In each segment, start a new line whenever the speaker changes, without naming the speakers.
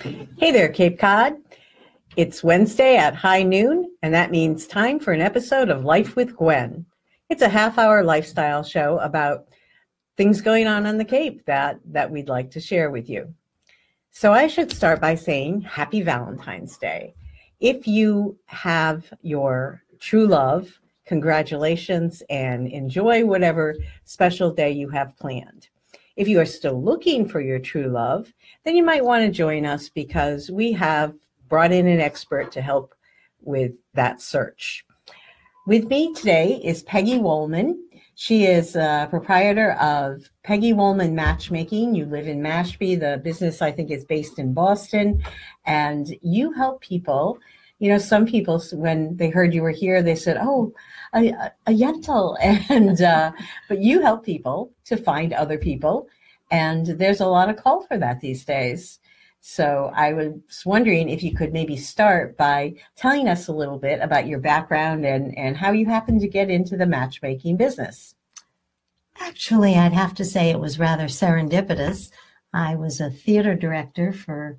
Hey there, Cape Cod. It's Wednesday at high noon, and that means time for an episode of Life with Gwenn. It's a half hour lifestyle show about things going on on the Cape that, that we'd like to share with you. So I should start by saying Happy Valentine's Day. If you have your true love, congratulations and enjoy whatever special day you have planned. If you are still looking for your true love, then you might want to join us because we have brought in an expert to help with that search. With me today is Peggy Wolman. She is a proprietor of Peggy Wolman Matchmaking. You live in Mashpee. The business, I think, is based in Boston. And you help people. You know, some people, when they heard you were here, they said, oh, a, a. And, uh, but you help people to find other people. And there's a lot of call for that these days. So I was wondering if you could maybe start by telling us a little bit about your background and, and how you happened to get into the matchmaking business.
Actually, I'd have to say it was rather serendipitous. I was a theater director for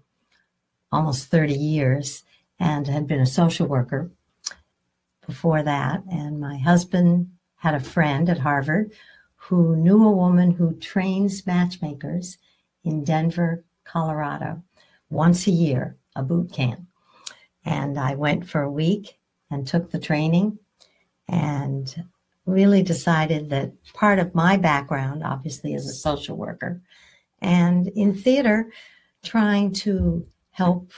almost 30 years and had been a social worker before that. And my husband had a friend at Harvard who knew a woman who trains matchmakers in Denver, Colorado once a year, a boot camp. And I went for a week and took the training and really decided that part of my background, obviously, as a social worker, and in theater, trying to help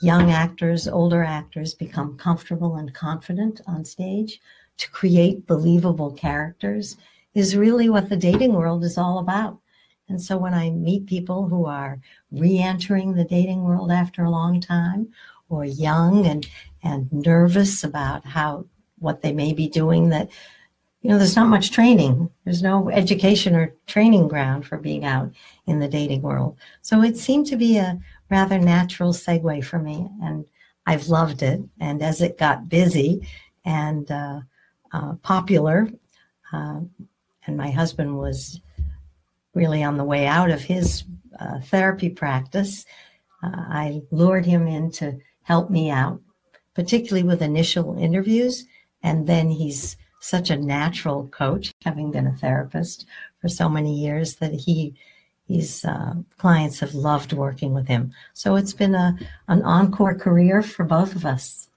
young actors, older actors become comfortable and confident on stage. To create believable characters is really what the dating world is all about. And so when I meet people who are re-entering the dating world after a long time or young and and nervous about how what they may be doing that you know there's not much training. There's no education or training ground for being out in the dating world. So it seemed to be a rather natural segue for me and i've loved it and as it got busy and uh, uh, popular uh, and my husband was really on the way out of his uh, therapy practice, uh, I lured him in to help me out, particularly with initial interviews. And then he's such a natural coach, having been a therapist for so many years, that he his uh, clients have loved working with him. So it's been a an encore career for both of us.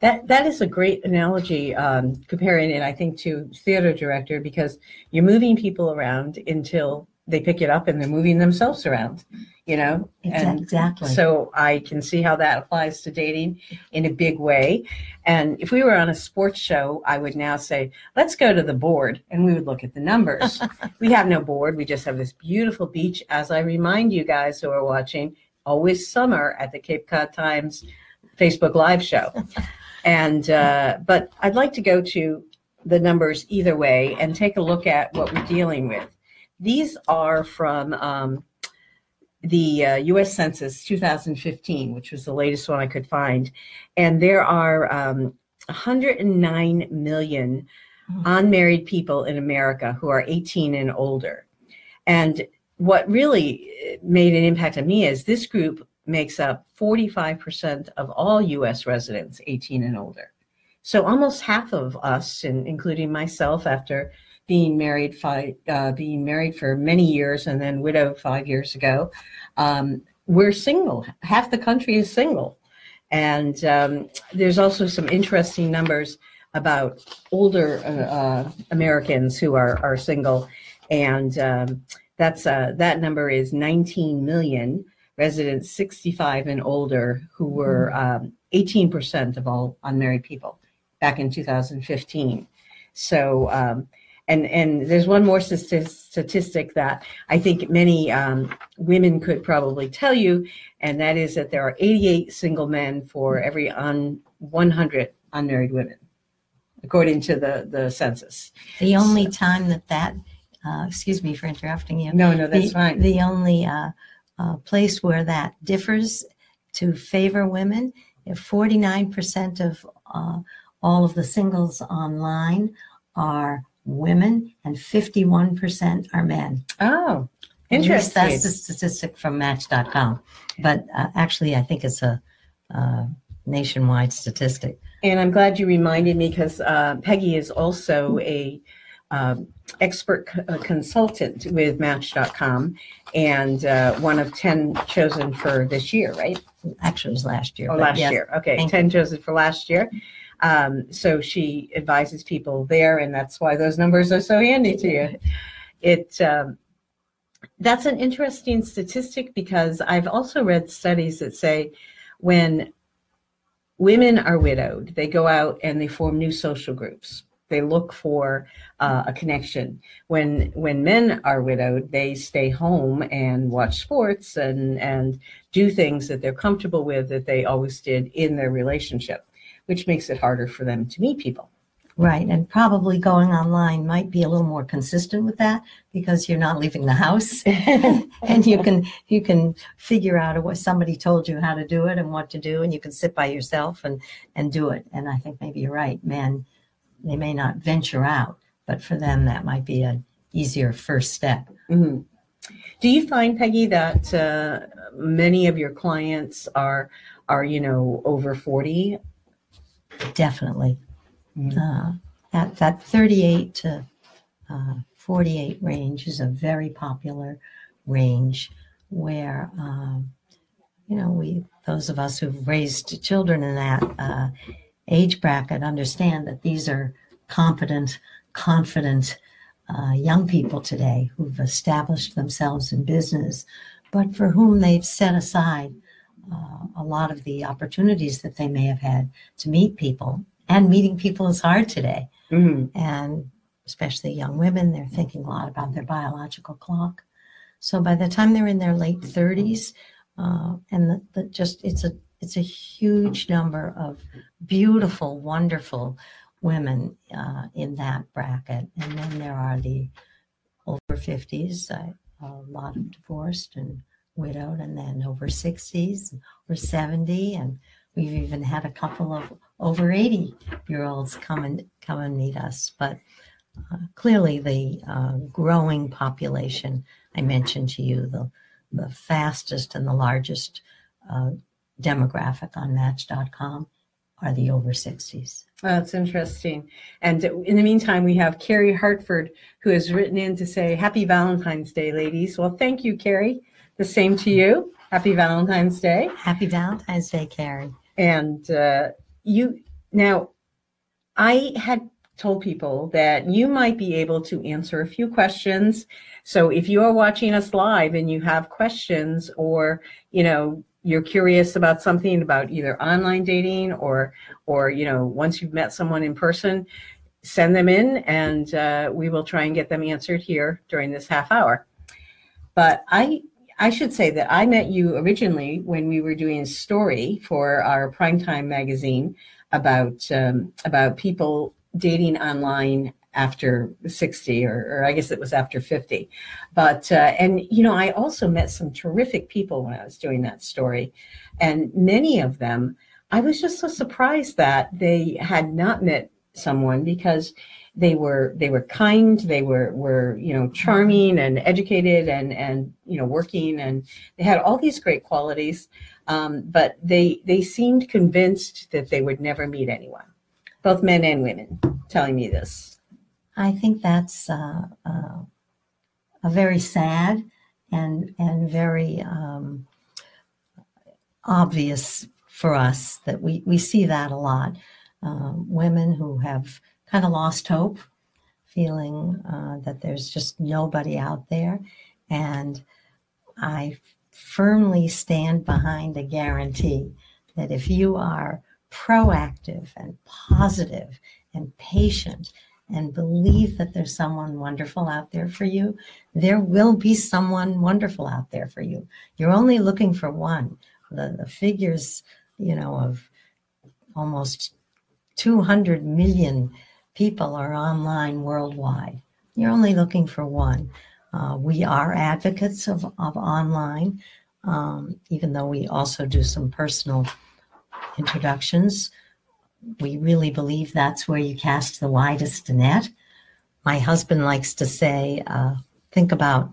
That that is a great analogy, um, comparing it, I think, to theater director because you're moving people around until they pick it up and they're moving themselves around, you know?
And exactly.
So I can see how that applies to dating in a big way. And if we were on a sports show, I would now say, let's go to the board and we would look at the numbers. we have no board. We just have this beautiful beach. As I remind you guys who are watching, always summer at the Cape Cod Times Facebook Live show. and, uh, but I'd like to go to the numbers either way and take a look at what we're dealing with. These are from um, the uh, US Census 2015, which was the latest one I could find. And there are um, 109 million hmm. unmarried people in America who are 18 and older. And what really uh, made an impact on me is this group makes up 45% of all US residents 18 and older. So almost half of us, and including myself after being married five, uh, being married for many years and then widowed five years ago. Um, we're single. Half the country is single, and um, there's also some interesting numbers about older uh, uh, Americans who are are single, and um, that's uh, that number is 19 million residents 65 and older who were um, 18% of all unmarried people back in 2015. So um, and and there's one more statistic that I think many um, women could probably tell you, and that is that there are 88 single men for every un, 100 unmarried women, according to the the census.
The only so. time that that, uh, excuse me for interrupting you.
No, no, that's
the,
fine.
The only uh, uh, place where that differs to favor women, if 49% of uh, all of the singles online are women and 51% are men.
Oh, Interesting.
That's the statistic from Match.com. But uh, actually, I think it's a uh, nationwide statistic.
And I'm glad you reminded me because uh, Peggy is also a um, expert c- uh, consultant with Match.com and uh, one of 10 chosen for this year, right?
Actually, it was last year. But
last
yes,
year. Okay,
Thank
10 chosen for last year. Um, so she advises people there, and that's why those numbers are so handy to you. It um, that's an interesting statistic because I've also read studies that say when women are widowed, they go out and they form new social groups. They look for uh, a connection. When when men are widowed, they stay home and watch sports and and do things that they're comfortable with that they always did in their relationship, which makes it harder for them to meet people.
Right, and probably going online might be a little more consistent with that because you're not leaving the house, and you can you can figure out what somebody told you how to do it and what to do, and you can sit by yourself and and do it. And I think maybe you're right. Men, they may not venture out, but for them that might be an easier first step.
Mhm. Do you find, Peggy, that uh, many of your clients are are you know over forty?
Definitely,
Mhm.
uh, that that 38 to uh, 48 range is a very popular range where um, you know we those of us who've raised children in that uh, age bracket understand that these are competent, confident uh, young people today who've established themselves in business, but for whom they've set aside uh, a lot of the opportunities that they may have had to meet people. And meeting people is hard today.
Mhm.
And especially young women, they're thinking a lot about their biological clock. So by the time they're in their late 30s, uh, and the, the just it's a it's a huge number of beautiful, wonderful women uh, in that bracket. And then there are the over 50s, a lot of divorced and widowed, and then over 60s or 70. And we've even had a couple of over 80 year olds come and come and meet us. But uh, clearly, the uh, growing population I mentioned to you, the the fastest and the largest uh, demographic on Match.com are the over 60s.
That's interesting. And in the meantime, we have Carrie Hartford who has written in to say Happy Valentine's Day, ladies. Well, thank you, Carrie. The same to you. Happy Valentine's Day.
Happy Valentine's Day, Carrie.
And uh, you now, I had told people that you might be able to answer a few questions. So if you are watching us live and you have questions or, you know, you're curious about something about either online dating or, or, you know, once you've met someone in person, send them in and uh, we will try and get them answered here during this half hour. But I, I should say that I met you originally when we were doing a story for our primetime magazine about um, about people dating online after 60 or, or, i guess it was after 50 but uh, and you know i also met some terrific people when i was doing that story. And many of them i was just so surprised that they had not met someone because they were they were kind they were were you know charming and educated and and you know working and they had all these great qualities um, but they they seemed convinced that they would never meet anyone both men and women telling me this
I think that's uh, uh, a very sad and and very um, obvious for us that we we see that a lot. Um, women who have kind of lost hope, feeling uh, that there's just nobody out there, and I firmly stand behind a guarantee that if you are proactive and positive and patient and believe that there's someone wonderful out there for you, there will be someone wonderful out there for you. You're only looking for one. The, the figures, you know, of almost 200 million people are online worldwide. You're only looking for one. Uh, we are advocates of, of online, um, even though we also do some personal introductions we really believe that's where you cast the widest net. My husband likes to say, uh, think about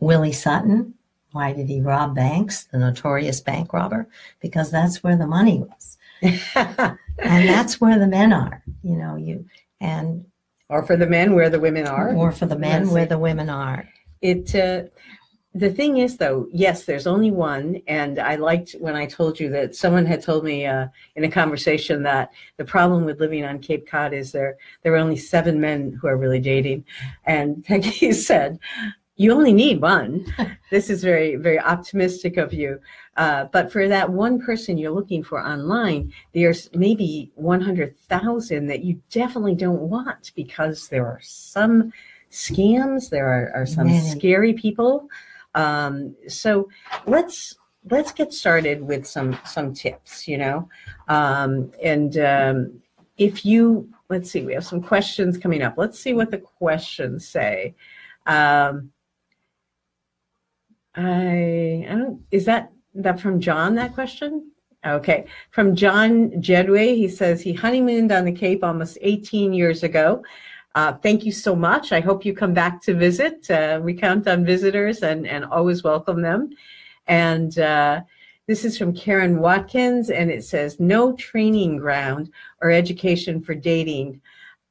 Willie Sutton. Why did he rob banks? The notorious bank robber? Because that's where the money was. and that's where the men are, you know, you and
or for the men where the women are.
or for the men where the women are.
It uh, the thing is though, yes, there's only one, and I liked when I told you that someone had told me uh, in a conversation that the problem with living on Cape Cod is there there are only seven men who are really dating, and Peggy said. You only need one. This is very, very optimistic of you. Uh, but for that one person you're looking for online, there's maybe 100,000 that you definitely don't want because there are some scams, there are, are some
Many.
scary people. Um, so let's let's get started with some some tips. You know, um, and um, if you let's see, we have some questions coming up. Let's see what the questions say. Um, I I don't is that that from John that question? Okay, from John Jedway, he says he honeymooned on the Cape almost 18 years ago. Uh, thank you so much. I hope you come back to visit. Uh, we count on visitors and, and always welcome them. And uh, this is from Karen Watkins, and it says no training ground or education for dating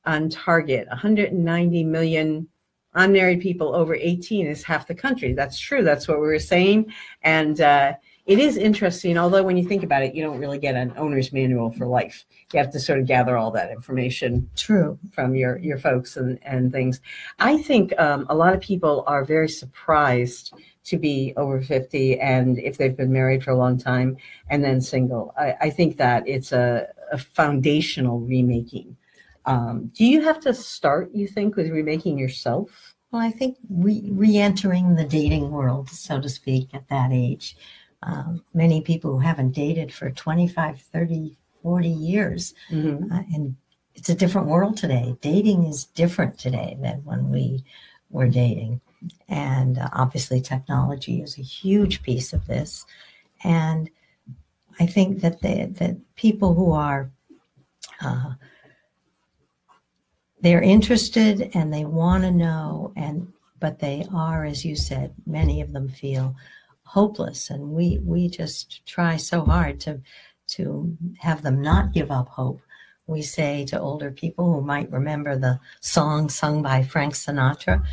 on target. 190 million unmarried people over 18 is half the country. That's true. That's what we were saying. And uh, it is interesting, although when you think about it, you don't really get an owner's manual for life. You have to sort of gather all that information
True.
from your your folks and and things. I think um, a lot of people are very surprised to be over 50 and if they've been married for a long time and then single. I, I think that it's a, a foundational remaking. Um, do you have to start, you think, with remaking yourself?
Well, I think re- re-entering the dating world, so to speak, at that age. Um, many people who haven't dated for 25, 30, 40 years.
Mm-hmm.
Uh, and it's a different world today. Dating is different today than when we were dating. And uh, obviously, technology is a huge piece of this. And I think that the, that people who are uh, they're interested and they want to know and but they are as you said many of them feel hopeless. And we we just try so hard to to have them not give up hope. We say to older people who might remember the song sung by Frank Sinatra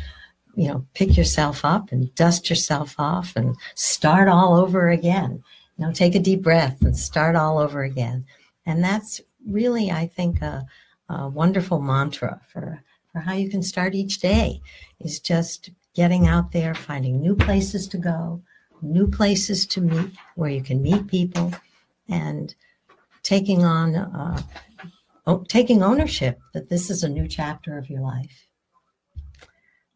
you know pick yourself up and dust yourself off and start all over again. You know take a deep breath and start all over again. And that's really i think a, a wonderful mantra for for how you can start each day is just getting out there finding new places to go new places to meet where you can meet people and taking on uh, taking ownership that this is a new chapter of your life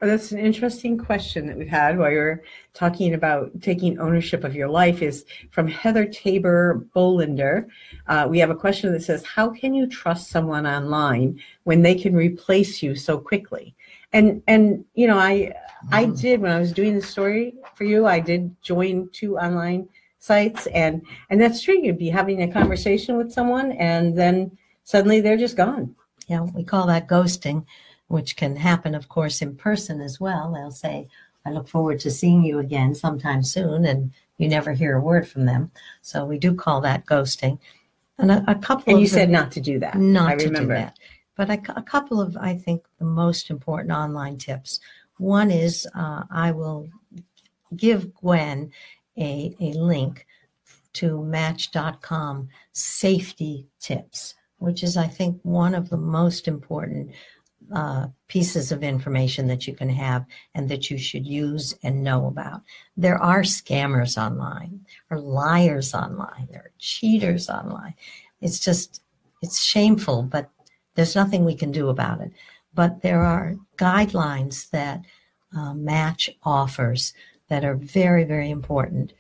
that's an interesting question that we've had while you're talking about taking ownership of your life is from Heather Tabor Bolander. Uh, we have a question that says, how can you trust someone online when they can replace you so quickly? And, and, you know, I, I
Mhm.
did, when I was doing the story for you, I did join two online sites and, and that's true. You'd be having a conversation with someone and then suddenly they're just gone.
Yeah, we call that ghosting, which can happen, of course, in person as well. They'll say, I look forward to seeing you again sometime soon, and you never hear a word from them. So we do call that ghosting. And a, a couple
And you
the-
said not to do that.
not
I
to
remember.
do that. But a, a couple of, I think, the most important online tips. One is uh, I will give Gwenn a, a link to Match.com safety tips, which is, I think, one of the most important uh, pieces of information that you can have and that you should use and know about. There are scammers online, or liars online, there are cheaters online. It's just, it's shameful, but there's nothing we can do about it. But there are guidelines that uh, Match offers that are very, very important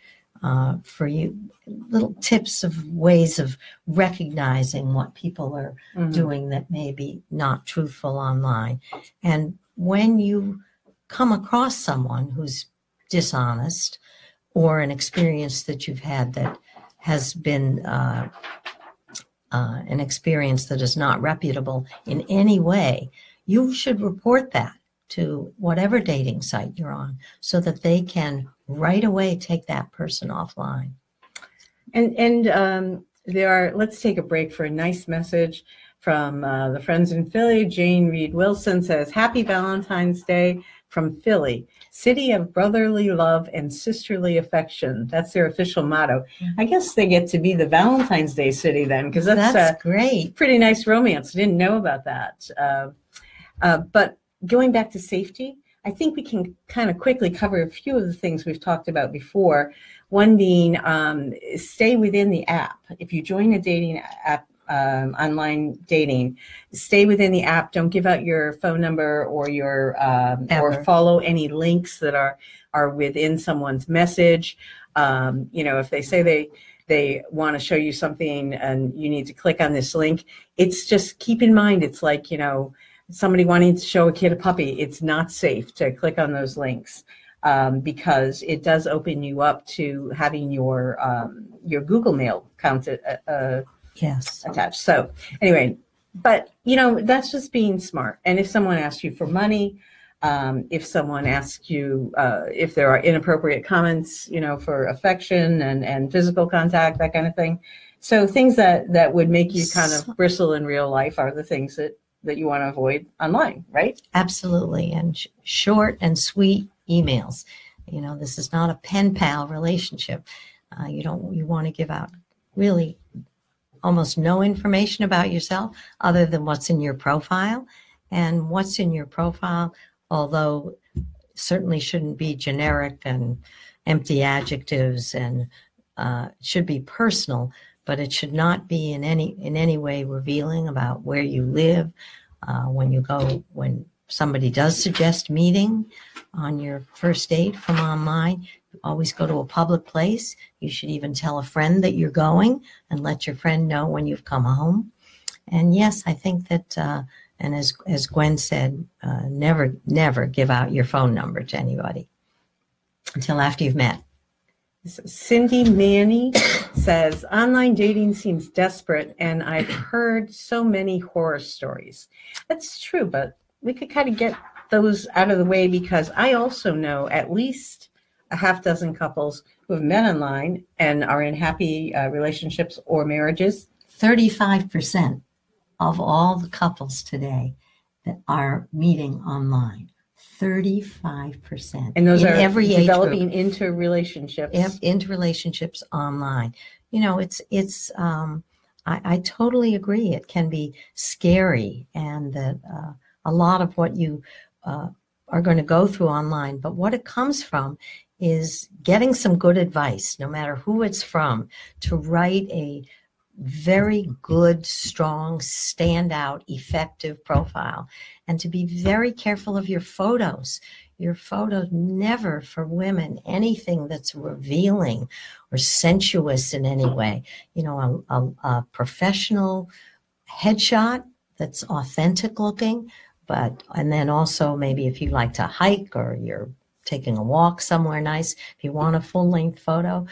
uh, for you. Little tips of ways of recognizing what people are
Mhm.
doing that may be not truthful online. And when you come across someone who's dishonest or an experience that you've had that has been uh, uh, an experience that is not reputable in any way, you should report that. To whatever dating site you're on so that they can right away take that person offline.
And and um, there are. Let's take a break for a nice message from uh, the friends in Philly. Jane Reed Wilson says, "Happy Valentine's Day from Philly, city of brotherly love and sisterly affection." That's their official motto. I guess they get to be the Valentine's Day city then, because that's,
That's
uh,
great.
pretty nice romance. I didn't know about that. Uh, uh, but going back to safety, I think we can kind of quickly cover a few of the things we've talked about before. One being um, stay within the app. If you join a dating app, um, online dating, stay within the app. Don't give out your phone number or your um, or follow any links that are are within someone's message. Um, you know, if they say they they want to show you something and you need to click on this link, it's just keep in mind it's like you know somebody wanting to show a kid a puppy. It's not safe to click on those links um, because it does open you up to having your um, your Google Mail account uh, uh,
Yes.
attached. So anyway, but you know that's just being smart. And if someone asks you for money, um, if someone asks you uh, if there are inappropriate comments, you know, for affection and and physical contact, that kind of thing. So things that that would make you kind of bristle in real life are the things that that you want to avoid online, right?
Absolutely. And sh- short and sweet emails. You know, this is not a pen pal relationship. Uh, you don't, you want to give out really almost no information about yourself other than what's in your profile. And what's in your profile, although certainly shouldn't be generic and empty adjectives and uh, should be personal, but it should not be in any in any way revealing about where you live. Uh, when you go, when somebody does suggest meeting on your first date from online, always go to a public place. You should even tell a friend that you're going and let your friend know when you've come home. And yes, I think that, uh, and as as Gwenn said, uh, never never give out your phone number to anybody until after you've met.
Cindy Manny says online dating seems desperate, and I've heard so many horror stories. That's true, but we could kind of get those out of the way because I also know at least a half dozen couples who have met online and are in happy uh, relationships or marriages.
35% of all the couples today that are meeting online. 35%.
And those
in
are
every age group.
developing into relationships.
Into relationships online. You know, it's it's. Um, I, I totally agree. It can be scary, and that uh, a lot of what you uh, are going to go through online, but what it comes from is getting some good advice, no matter who it's from, to write a very good, strong, standout, effective profile, and to be very careful of your photos. Your photos never for women anything that's revealing or sensuous in any way. You know, a, a, a professional headshot that's authentic looking, but and then also maybe if you like to hike or you're taking a walk somewhere nice, if you want a full length photo,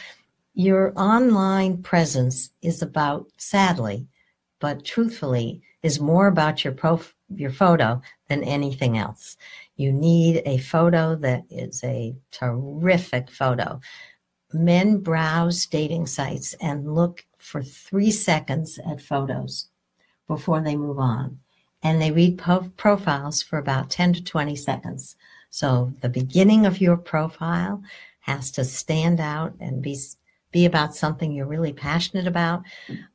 your online presence is about sadly but truthfully is more about your prof- your photo than anything else. You need a photo that is a terrific photo. Men browse dating sites and look for 3 seconds at photos before they move on and they read po- profiles for about 10 to 20 seconds. So the beginning of your profile has to stand out and be be about something you're really passionate about.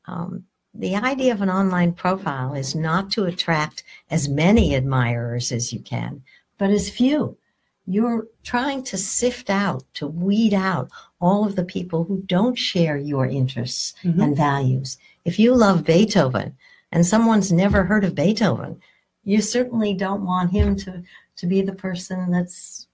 Um, the idea of an online profile is not to attract as many admirers as you can, but as few. You're trying to sift out, to weed out all of the people who don't share your interests
Mhm.
and values. If you love Beethoven and someone's never heard of Beethoven, you certainly don't want him to, to be the person that's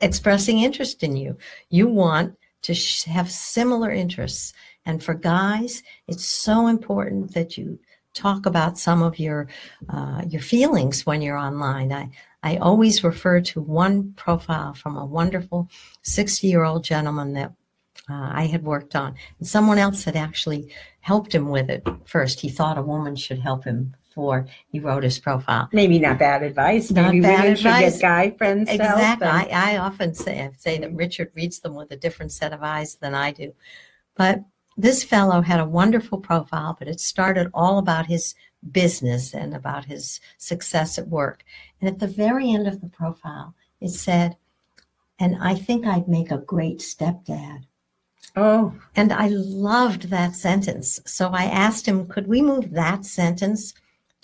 expressing interest in you. You want to sh- have similar interests. And for guys, it's so important that you talk about some of your uh, your feelings when you're online. I I always refer to one profile from a wonderful 60 year old gentleman that uh, I had worked on, and someone else had actually helped him with it first. He thought a woman should help him before he wrote his profile.
Maybe not bad advice.
Not
Maybe
bad
should
advice.
get guy friends
Exactly. I, I often say, I say that Richard reads them with a different set of eyes than I do. But this fellow had a wonderful profile, but it started all about his business and about his success at work. And at the very end of the profile, it said, and I think I'd make a great stepdad.
Oh,
And I loved that sentence. So I asked him, could we move that sentence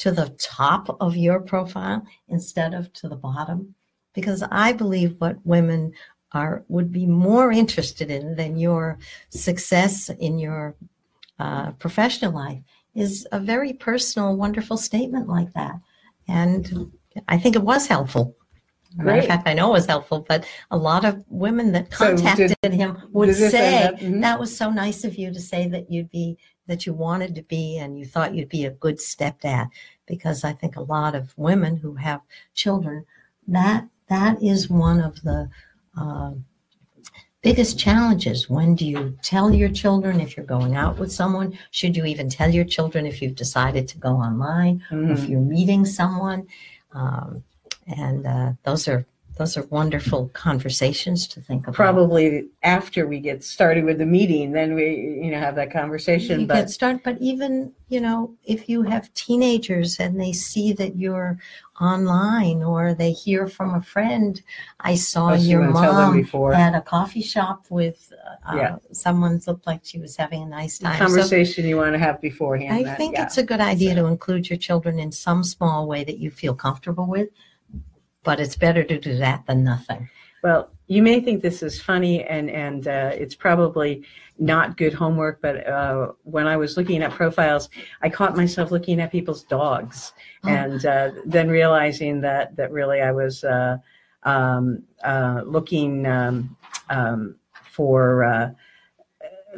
to the top of your profile instead of to the bottom? Because I believe what women are would be more interested in than your success in your uh, professional life is a very personal, wonderful statement like that. And I think it was helpful. Matter of fact, I know it was helpful, but a lot of women that
So did-
contacted him would say,
mhm.
that was so nice of you to say that you'd be that you wanted to be and you thought you'd be a good stepdad. Because i think a lot of women who have children that that is one of the uh, biggest challenges. When do you tell your children if you're going out with someone? Should you even tell your children if you've decided to go online?
Mhm.
if you're meeting someone? Um, and uh, those are those are wonderful conversations to think about
probably after we get started with the meeting, then we, you know, have that conversation.
you
But
get started but even you know if you have teenagers and they see that you're online or they hear from a friend i saw
Oh, you
your
wanna tell them
mom at a coffee shop with uh,
Yeah.
someone looked like she was having a nice
the
time So
conversation you want to have beforehand.
i
that-
think
yeah.
it's a good idea to include your children in some small way that you feel comfortable with but it's better to do that than nothing
Well, you may think this is funny, and and uh, it's probably not good homework. But uh, when I was looking at profiles, I caught myself looking at people's dogs,
Oh.
and uh, then realizing that that really I was uh, um, uh, looking um, um, for.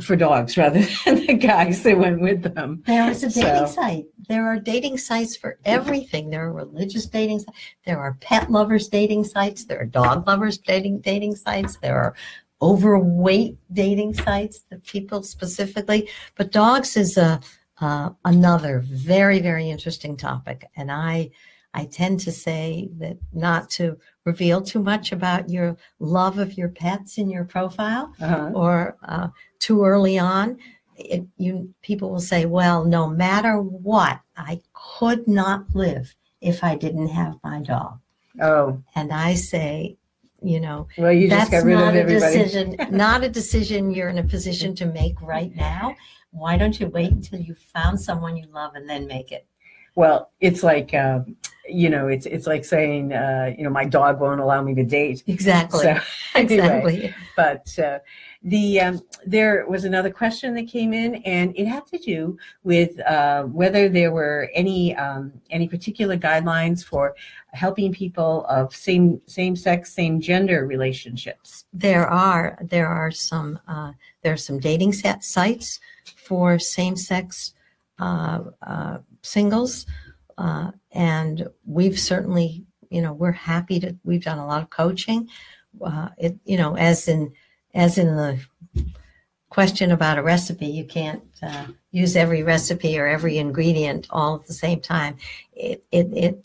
For dogs rather than the guys that went with them.
There is a dating
So-
site. There are dating sites for everything. There are religious dating sites. There are pet lovers dating sites. There are dog lovers dating dating sites. There are overweight dating sites that people specifically. But dogs is a uh, another very very interesting topic, and I I tend to say that not to reveal too much about your love of your pets in your profile
Uh-huh.
or uh, too early on, it, you people will say, "Well, no matter what, I could not live if I didn't have my dog."
Oh,
And I say, you know,
well, you just got rid
not
of
a decision, not a decision you're in a position to make right now. Why don't you wait until you found someone you love and then make it?
Well, it's like um, you know, it's it's like saying uh, you know, my dog won't allow me to date.
Exactly.
So anyway,
exactly.
but uh, the um, there was another question that came in, and it had to do with uh, whether there were any um, any particular guidelines for helping people of same same sex, same gender relationships.
There are there are some uh, there are some dating sites for same sex uh, uh, singles, uh, and we've certainly you know we're happy to we've done a lot of coaching. Uh, it you know as in as in the question about a recipe, you can't uh, use every recipe or every ingredient all at the same time. It it it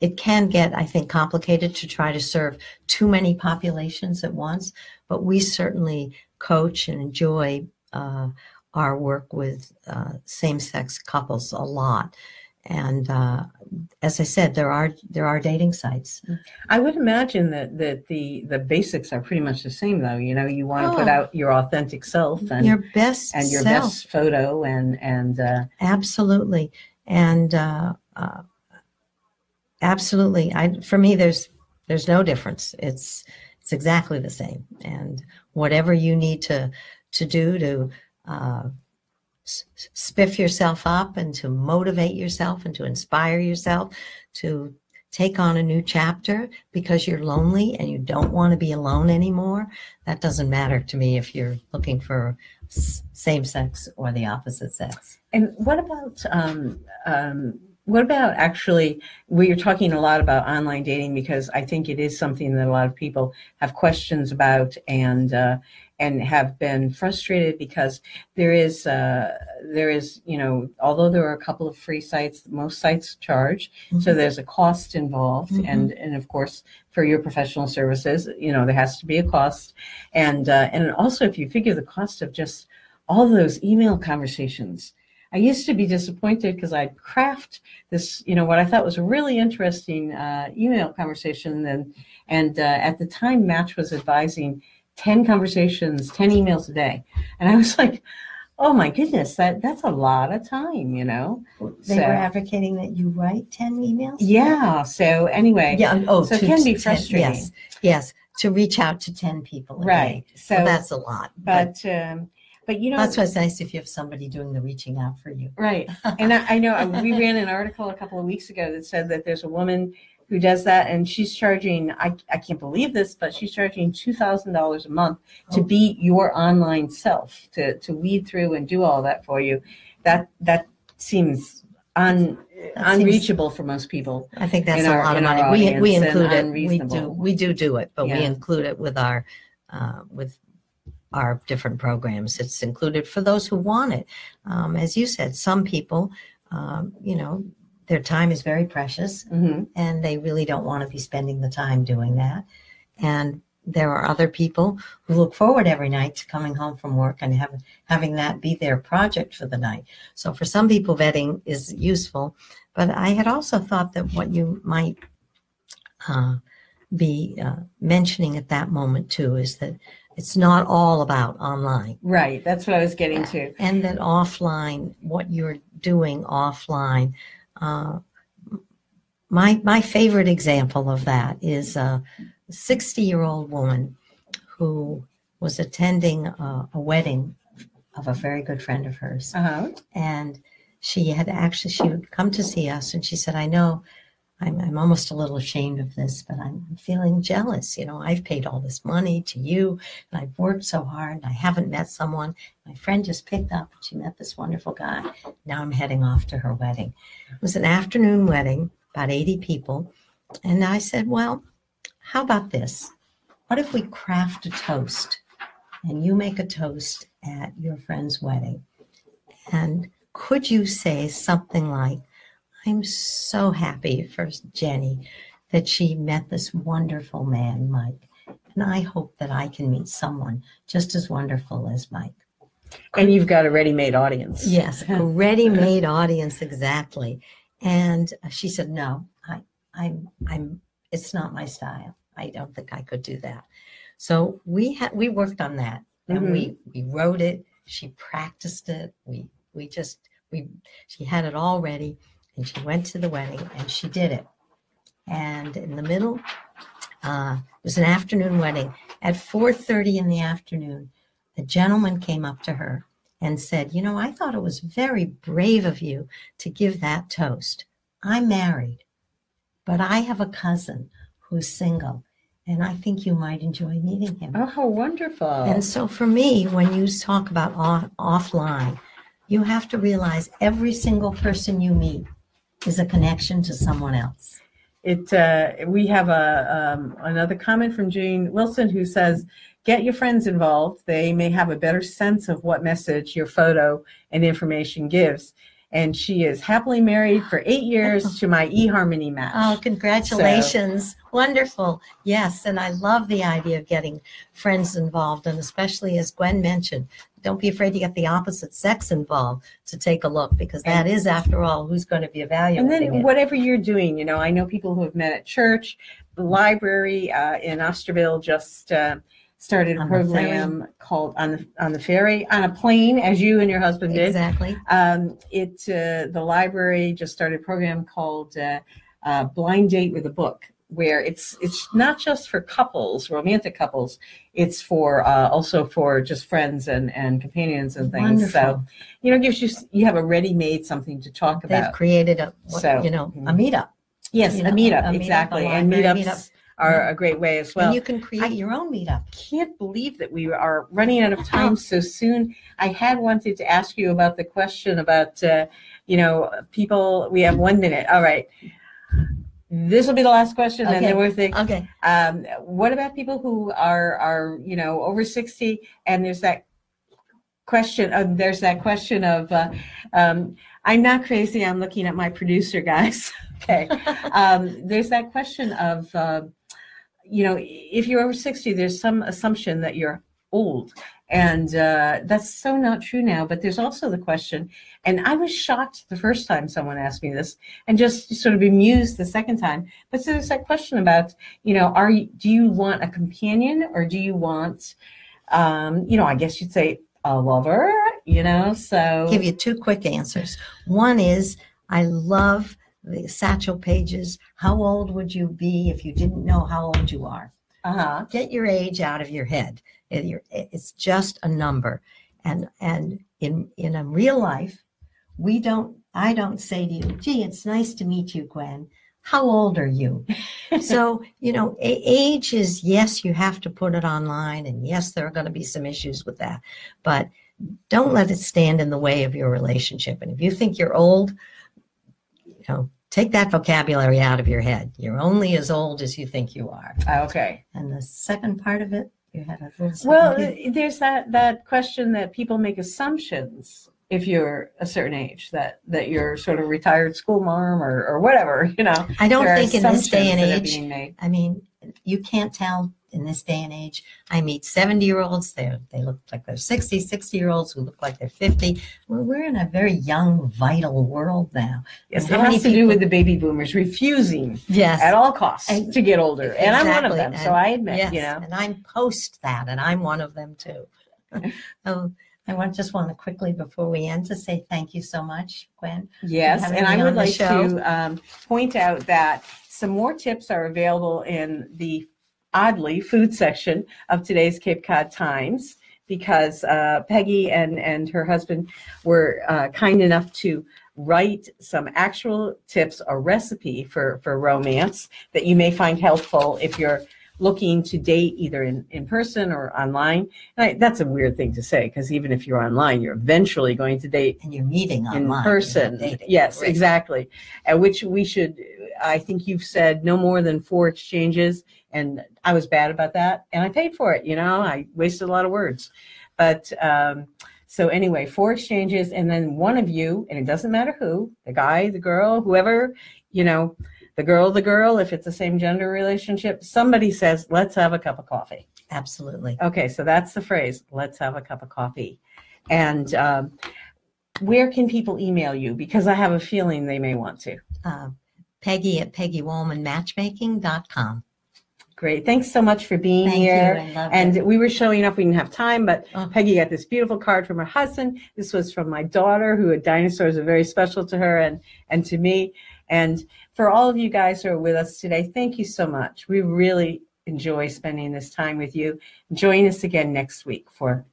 it can get, I think, complicated to try to serve too many populations at once. But we certainly coach and enjoy uh, our work with uh, same-sex couples a lot. And uh, as I said, there are there are dating sites.
I would imagine that that the the basics are pretty much the same, though. You know, you want to put
Oh.
out your authentic self and
your best
and your
self.
best photo and and uh,
Absolutely. And uh, uh, absolutely. I for me there's there's no difference. It's it's exactly the same. And whatever you need to to do to uh, spiff yourself up and to motivate yourself and to inspire yourself to take on a new chapter because you're lonely and you don't want to be alone anymore that doesn't matter to me if you're looking for same sex or the opposite sex
And what about um, um, what about actually? We're talking a lot about online dating because I think it is something that a lot of people have questions about and uh, and have been frustrated because there is uh, there is you know although there are a couple of free sites, most sites charge, mm-hmm. so there's a cost involved, mm-hmm. and and of course for your professional services, you know there has to be a cost, and uh, and also if you figure the cost of just all those email conversations. I used to be disappointed because I'd craft this, you know, what I thought was a really interesting uh, email conversation, and and uh, at the time, Match was advising 10 conversations, 10 emails a day. And I was like, oh my goodness, that, that's a lot of time, you know?
They so, were advocating that you write 10 emails?
Yeah. So anyway,
yeah. Oh,
so it can be frustrating.
10, yes. Yes. To reach out to 10 people.
right.
Day. So well, that's a lot.
But, but um, but you know
that's why it's nice if you have somebody doing the reaching out for you
right and I, I, know we ran an article a couple of weeks ago that said that there's a woman who does that and she's charging I, I can't believe this but she's charging $2000 a month to oh. be your online self to, to weed through and do all that for you. That that seems un, that unreachable seems, for most people
i think that's a our, lot of money. We, we include it. We do we do do it but yeah. we include it with our uh, with our different programs. It's included for those who want it. Um, as you said some people um, you know their time is very precious mm-hmm. and they really don't want to be spending the time doing that. And there are other people who look forward every night to coming home from work and have, having that be their project for the night. So for some people, vetting is useful. But I had also thought that what you might uh, be uh, mentioning at that moment too is that it's not all about online.
Right. That's what I was getting to.
And that offline, what you're doing offline, uh, my my favorite example of that is a 60 year old woman who was attending a, a, wedding of a very good friend of hers, uh-huh. and she had actually she would come to see us, and she said, "I know." I'm, I'm almost a little ashamed of this, but I'm feeling jealous. You know, I've paid all this money to you and I've worked so hard. And I haven't met someone. My friend just picked up she met this wonderful guy. Now I'm heading off to her wedding. It was an afternoon wedding, about 80 people. And I said, Well, how about this? What if we craft a toast and you make a toast at your friend's wedding? And could you say something like, I'm so happy for Jenny that she met this wonderful man, Mike. And I hope that I can meet someone just as wonderful as Mike.
And you've got a ready made audience.
Yes, a ready made audience, exactly. And she said, No, I, I'm, I'm, it's not my style. I don't think I could do that. So we had, we worked on that and mm-hmm. we, we wrote it. She practiced it. We, we just, we, she had it all ready and she went to the wedding and she did it. And in the middle, uh, it was an afternoon wedding. At 4:30 in the afternoon, a gentleman came up to her and said, "You know, I thought it was very brave of you to give that toast. I'm married, but I have a cousin who's single." And I think you might enjoy meeting him.
Oh, how wonderful.
And so for me, when you talk about off, offline, you have to realize every single person you meet is a connection to someone else.
It uh, we have a um, another comment from Jane Wilson who says, "Get your friends involved. They may have a better sense of what message your photo and information gives." And she is happily married for eight years to my eHarmony match.
Oh, congratulations! So, Wonderful. Yes, and I love the idea of getting friends involved, and especially as Gwenn mentioned, don't be afraid to get the opposite sex involved to take a look because that is, after all, who's going to be evaluating.
And then
it.
whatever you're doing, you know, I know people who have met at church, the library uh, in Osterville just. Uh, started a program called on the on the ferry on a plane as you and your husband did
exactly
um, it uh, the library just started a program called uh, uh, blind date with a book where it's it's not just for couples, romantic couples. It's for uh, also for just friends and and companions and things. Wonderful. So, you know, gives you you have a ready-made something to talk about.
They've created a so, you know a mm-hmm. meetup.
Yes, you know, a meetup a exactly, and meetups. Meetup are a great way as well.
and you can create
I-
your own meetup.
can't believe that we are running out of time so soon. I had wanted to ask you about the question about, uh, you know, people. We have one minute. All right. This will be the last question, and then we're thinking.
Okay.
Um, what about people who are are you know over sixty, and there's that question. Uh, there's that question of, uh, um, I'm not crazy. I'm looking at my producer guys. okay. Um, there's that question of, uh, you know, if you're over sixty, there's some assumption that you're old, and uh, that's so not true now. But there's also the question, and I was shocked the first time someone asked me this, and just sort of bemused the second time. But so there's that question about, you know, are you do you want a companion or do you want, um, you know, I guess you'd say a lover, you know? So
give you two quick answers. One is I love the Satchel Paige's. How old would you be if you didn't know how old you are?
uh-huh.
Get your age out of your head. It's just a number. And and in in a real life, we don't. I don't say to you, "Gee, it's nice to meet you, Gwenn." How old are you? so you know, age is yes. You have to put it online, and yes, there are going to be some issues with that, but don't let it stand in the way of your relationship. And if you think you're old, you know, take that vocabulary out of your head. You're only as old as you think you are.
Okay.
And the second part of it, you had a
Well, there's that that question that people make assumptions if you're a certain age that that you're sort of retired school mom or, or whatever, you know.
I don't think in this day and
assumptions that are
age. I mean, you can't tell in this day and age. I meet 70 year olds, they they look like they're 60, 60 year olds who look like they're 50. Well, we're in a very young, vital world now.
Yes, it has to do with the baby boomers refusing
Yes.
at all costs
And-
to get older, and I'm one of
Exactly,
them. So I admit,
yes,
you know.
and I'm post that, and I'm one of them too. so I want, just want to quickly, before we end, to say thank you so much, Gwenn.
Yes, and I would like
show?
to um, point out that some more tips are available in the oddly food section of today's Cape Cod Times because uh, Peggy and, and her husband were uh, kind enough to write some actual tips or recipe for, for romance that you may find helpful if you're looking to date either in, in person or online. And I, that's a weird thing to say because even if you're online, you're eventually going to date
And you're meeting
in
online. you're
person. Yes,
Right.
exactly. At which we should, I think you've said no more than four exchanges. And I was bad about that. And I paid for it. You know, I wasted a lot of words. But um, so anyway, four exchanges. And then one of you, and it doesn't matter who, the guy, the girl, whoever, you know, the girl, the girl, if it's the same gender relationship, somebody says, let's have a cup of coffee.
Absolutely.
Okay, so that's the phrase. Let's have a cup of coffee. And um, where can people email you? Because I have a feeling they may want to.
Uh, Peggy at PeggyWolmanMatchmaking.com.
Great. Thanks so much for being
Thank
here. And
it.
we were showing up. We didn't have time, but
Oh.
Peggy got this beautiful card from her husband. This was from my daughter, who a dinosaurs are very special to her and and to me. And for all of you guys who are with us today, thank you so much. We really enjoy spending this time with you. Join us again next week for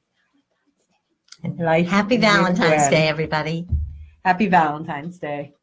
Life
Happy Valentine's Day, everybody.
Happy Valentine's Day.